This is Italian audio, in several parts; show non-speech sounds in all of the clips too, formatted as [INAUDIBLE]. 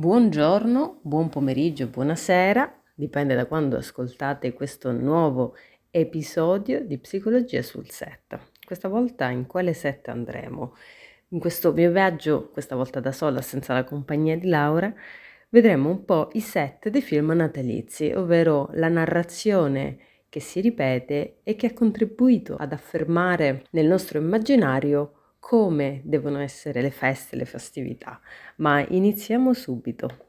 Buongiorno, buon pomeriggio, buonasera, dipende da quando ascoltate questo nuovo episodio di Psicologia sul set. Questa volta in quale set andremo? In questo mio viaggio, questa volta da sola, senza la compagnia di Laura, vedremo un po' i set dei film natalizi, ovvero la narrazione che si ripete e che ha contribuito ad affermare nel nostro immaginario come devono essere le feste, le festività, ma iniziamo subito.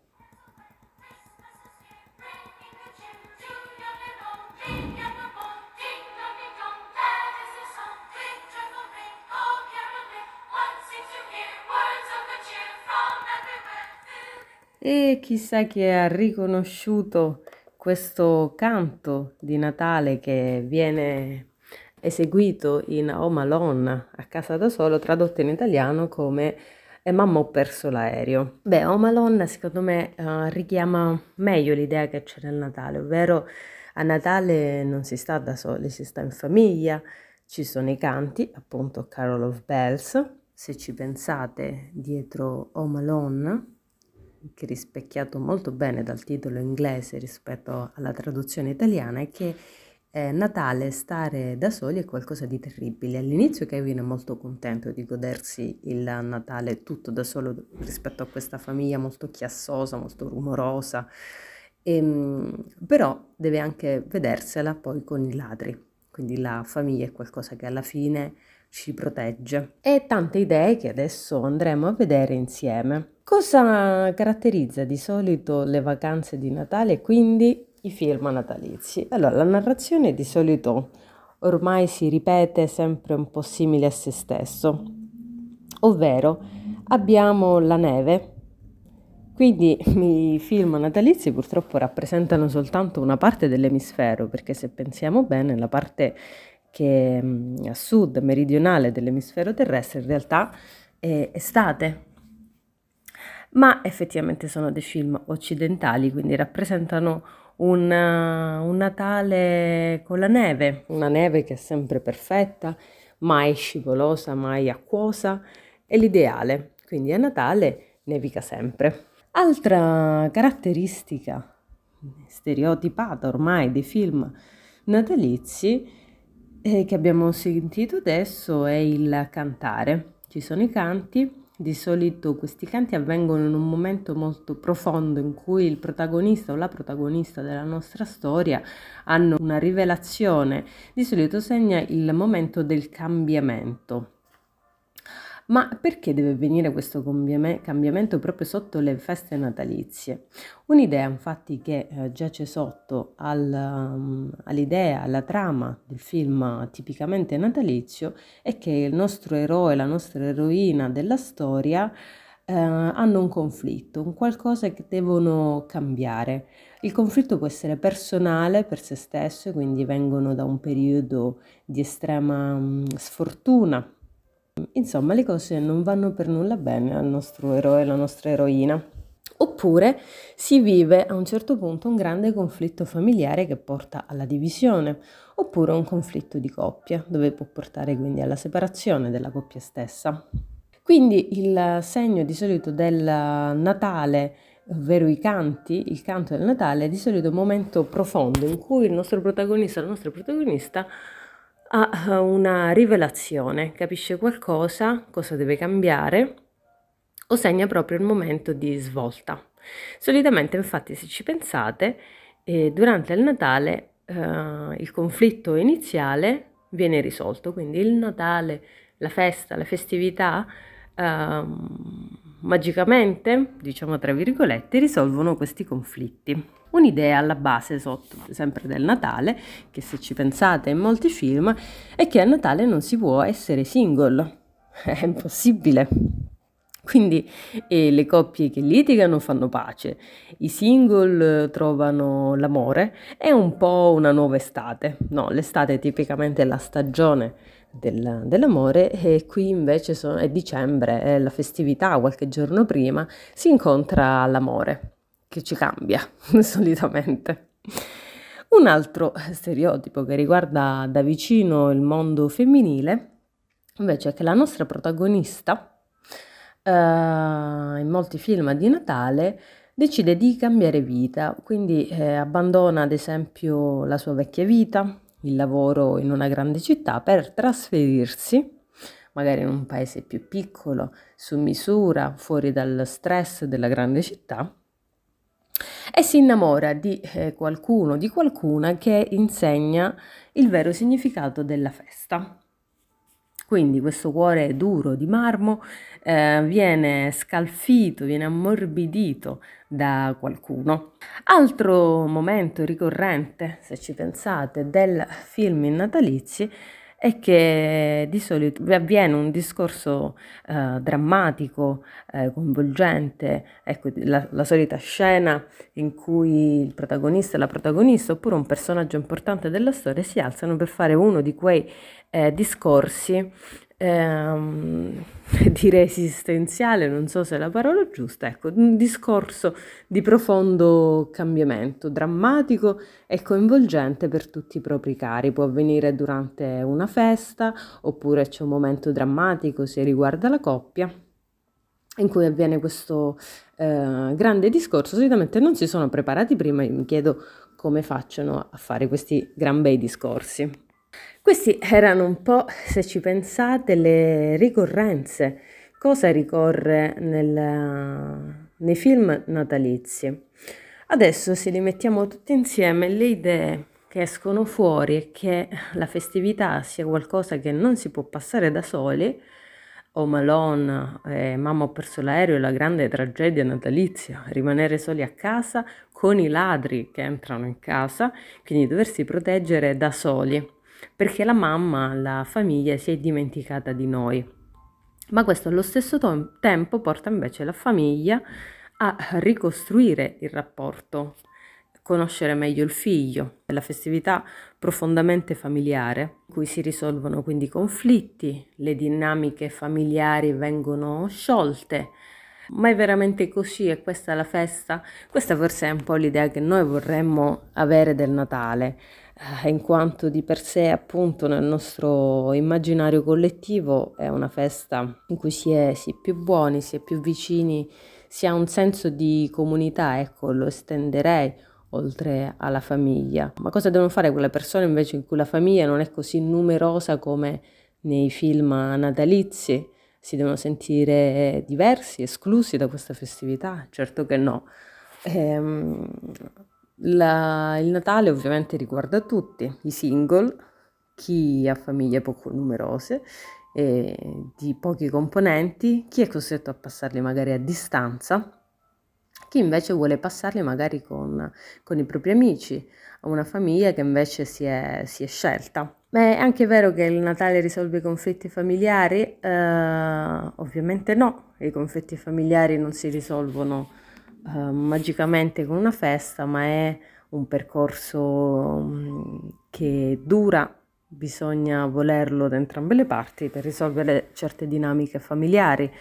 E chissà chi ha riconosciuto questo canto di Natale che viene eseguito in Home Alone a casa da solo, tradotto in italiano come e mamma ho perso l'aereo. Beh, Home Alone secondo me uh, richiama meglio l'idea che c'è nel Natale, ovvero a Natale non si sta da soli, si sta in famiglia, ci sono i canti, appunto Carol of Bells, se ci pensate dietro Home Alone, che è rispecchiato molto bene dal titolo inglese rispetto alla traduzione italiana, è che eh, Natale stare da soli è qualcosa di terribile. All'inizio Kevin è molto contento di godersi il Natale tutto da solo rispetto a questa famiglia molto chiassosa, molto rumorosa, e, ehm, però deve anche vedersela poi con i ladri. Quindi la famiglia è qualcosa che alla fine ci protegge. E tante idee che adesso andremo a vedere insieme. Cosa caratterizza di solito le vacanze di Natale quindi i film natalizi. Allora, la narrazione di solito ormai si ripete sempre un po' simile a se stesso, ovvero abbiamo la neve, quindi [LAUGHS] i film natalizi purtroppo rappresentano soltanto una parte dell'emisfero, perché se pensiamo bene, la parte che è a sud, meridionale dell'emisfero terrestre, in realtà è estate. Ma effettivamente sono dei film occidentali, quindi rappresentano un, un Natale con la neve, una neve che è sempre perfetta, mai scivolosa, mai acquosa, è l'ideale, quindi a Natale nevica sempre. Altra caratteristica stereotipata ormai dei film natalizi eh, che abbiamo sentito adesso è il cantare. Ci sono i canti di solito questi canti avvengono in un momento molto profondo in cui il protagonista o la protagonista della nostra storia hanno una rivelazione, di solito segna il momento del cambiamento. Ma perché deve avvenire questo cambiamento proprio sotto le feste natalizie? Un'idea infatti che eh, giace sotto al, um, all'idea, alla trama del film tipicamente natalizio è che il nostro eroe, la nostra eroina della storia eh, hanno un conflitto, un qualcosa che devono cambiare. Il conflitto può essere personale per se stesso, quindi vengono da un periodo di estrema um, sfortuna Insomma, le cose non vanno per nulla bene al nostro eroe, alla nostra eroina. Oppure si vive a un certo punto un grande conflitto familiare che porta alla divisione, oppure un conflitto di coppia, dove può portare quindi alla separazione della coppia stessa. Quindi il segno di solito del Natale, ovvero i canti, il canto del Natale, è di solito un momento profondo in cui il nostro protagonista, la nostra protagonista, ha una rivelazione, capisce qualcosa, cosa deve cambiare o segna proprio il momento di svolta. Solitamente, infatti, se ci pensate, eh, durante il Natale eh, il conflitto iniziale viene risolto, quindi il Natale, la festa, la festività, eh, magicamente, diciamo tra virgolette, risolvono questi conflitti un'idea alla base sotto, sempre del Natale, che se ci pensate in molti film, è che a Natale non si può essere single, [LAUGHS] è impossibile. Quindi eh, le coppie che litigano fanno pace, i single trovano l'amore, è un po' una nuova estate. No, l'estate è tipicamente la stagione del, dell'amore e qui invece sono, è dicembre, è la festività, qualche giorno prima si incontra l'amore che ci cambia [LAUGHS] solitamente. Un altro stereotipo che riguarda da vicino il mondo femminile invece è che la nostra protagonista uh, in molti film di Natale decide di cambiare vita, quindi eh, abbandona ad esempio la sua vecchia vita, il lavoro in una grande città per trasferirsi magari in un paese più piccolo, su misura, fuori dal stress della grande città e si innamora di eh, qualcuno, di qualcuna che insegna il vero significato della festa. Quindi questo cuore duro di marmo eh, viene scalfito, viene ammorbidito da qualcuno. Altro momento ricorrente, se ci pensate, del film in natalizi è che di solito avviene un discorso eh, drammatico, eh, coinvolgente, ecco la, la, solita scena in cui il protagonista e la protagonista oppure un personaggio importante della storia si alzano per fare uno di quei eh, discorsi ehm, [LAUGHS] dire esistenziale, non so se è la parola giusta, ecco, un discorso di profondo cambiamento, drammatico e coinvolgente per tutti i propri cari. Può avvenire durante una festa oppure c'è un momento drammatico se riguarda la coppia in cui avviene questo eh, grande discorso. Solitamente non si sono preparati prima e mi chiedo come facciano a fare questi gran bei discorsi. Questi erano un po', se ci pensate, le ricorrenze. Cosa ricorre nel, nei film natalizi? Adesso se li mettiamo tutti insieme, le idee che escono fuori e che la festività sia qualcosa che non si può passare da soli, o Malone, eh, Mamma ho perso l'aereo, la grande tragedia natalizia, rimanere soli a casa con i ladri che entrano in casa, quindi doversi proteggere da soli perché la mamma, la famiglia si è dimenticata di noi. Ma questo allo stesso to- tempo porta invece la famiglia a ricostruire il rapporto, conoscere meglio il figlio, la festività profondamente familiare, in cui si risolvono quindi i conflitti, le dinamiche familiari vengono sciolte. Ma è veramente così? È questa la festa? Questa forse è un po' l'idea che noi vorremmo avere del Natale. Eh, in quanto di per sé appunto nel nostro immaginario collettivo è una festa in cui si è, si è più buoni, si è più vicini, si ha un senso di comunità, ecco, lo estenderei oltre alla famiglia. Ma cosa devono fare quelle persone invece in cui la famiglia non è così numerosa come nei film natalizi? Si devono sentire diversi, esclusi da questa festività? Certo che no. Ehm, la, il Natale ovviamente riguarda tutti, i single, chi ha famiglie poco numerose, di pochi componenti, chi è costretto a passarli magari a distanza, chi invece vuole passarli magari con, con i propri amici, una famiglia che invece si è, si è, scelta. Ma è anche vero che il Natale risolve i conflitti familiari? Uh, ovviamente no, i conflitti familiari non si risolvono uh, magicamente con una festa, ma è un percorso um, che dura, bisogna volerlo da entrambe le parti per risolvere certe dinamiche familiari,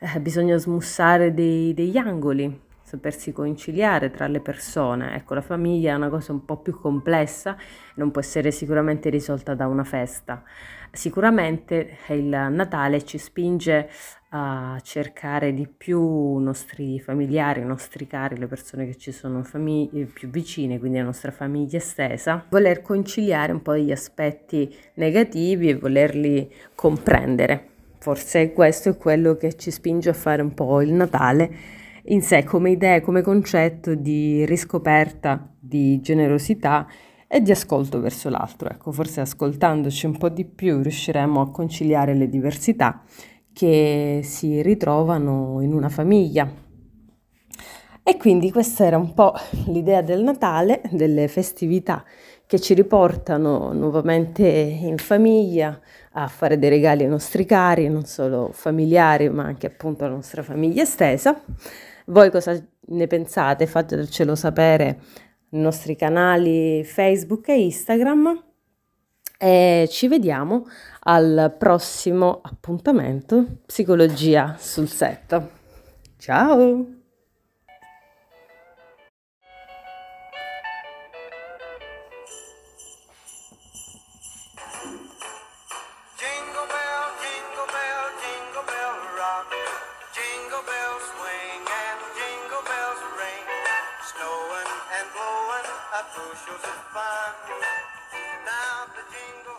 eh, bisogna smussare dei, degli angoli, sapersi conciliare tra le persone. Ecco, la famiglia è una cosa un po' più complessa, non può essere sicuramente risolta da una festa. Sicuramente il Natale ci spinge a cercare di più i nostri familiari, i nostri cari, le persone che ci sono famiglie più vicine, quindi la nostra famiglia estesa, voler conciliare un po' gli aspetti negativi e volerli comprendere. Forse questo è quello che ci spinge a fare un po' il Natale in sé come idea, come concetto di riscoperta di generosità e di ascolto verso l'altro. Ecco, forse ascoltandoci un po' di più riusciremo a conciliare le diversità che si ritrovano in una famiglia. E quindi questa era un po' l'idea del Natale, delle festività che ci riportano nuovamente in famiglia a fare dei regali ai nostri cari, non solo familiari, ma anche appunto alla nostra famiglia estesa. Voi cosa ne pensate? Fatecelo sapere nei nostri canali Facebook e Instagram e ci vediamo al prossimo appuntamento Psicologia sul set. Ciao! Jingle bells swing and jingle bells ring, snowing and blowing a bushels of fun. Now the jingle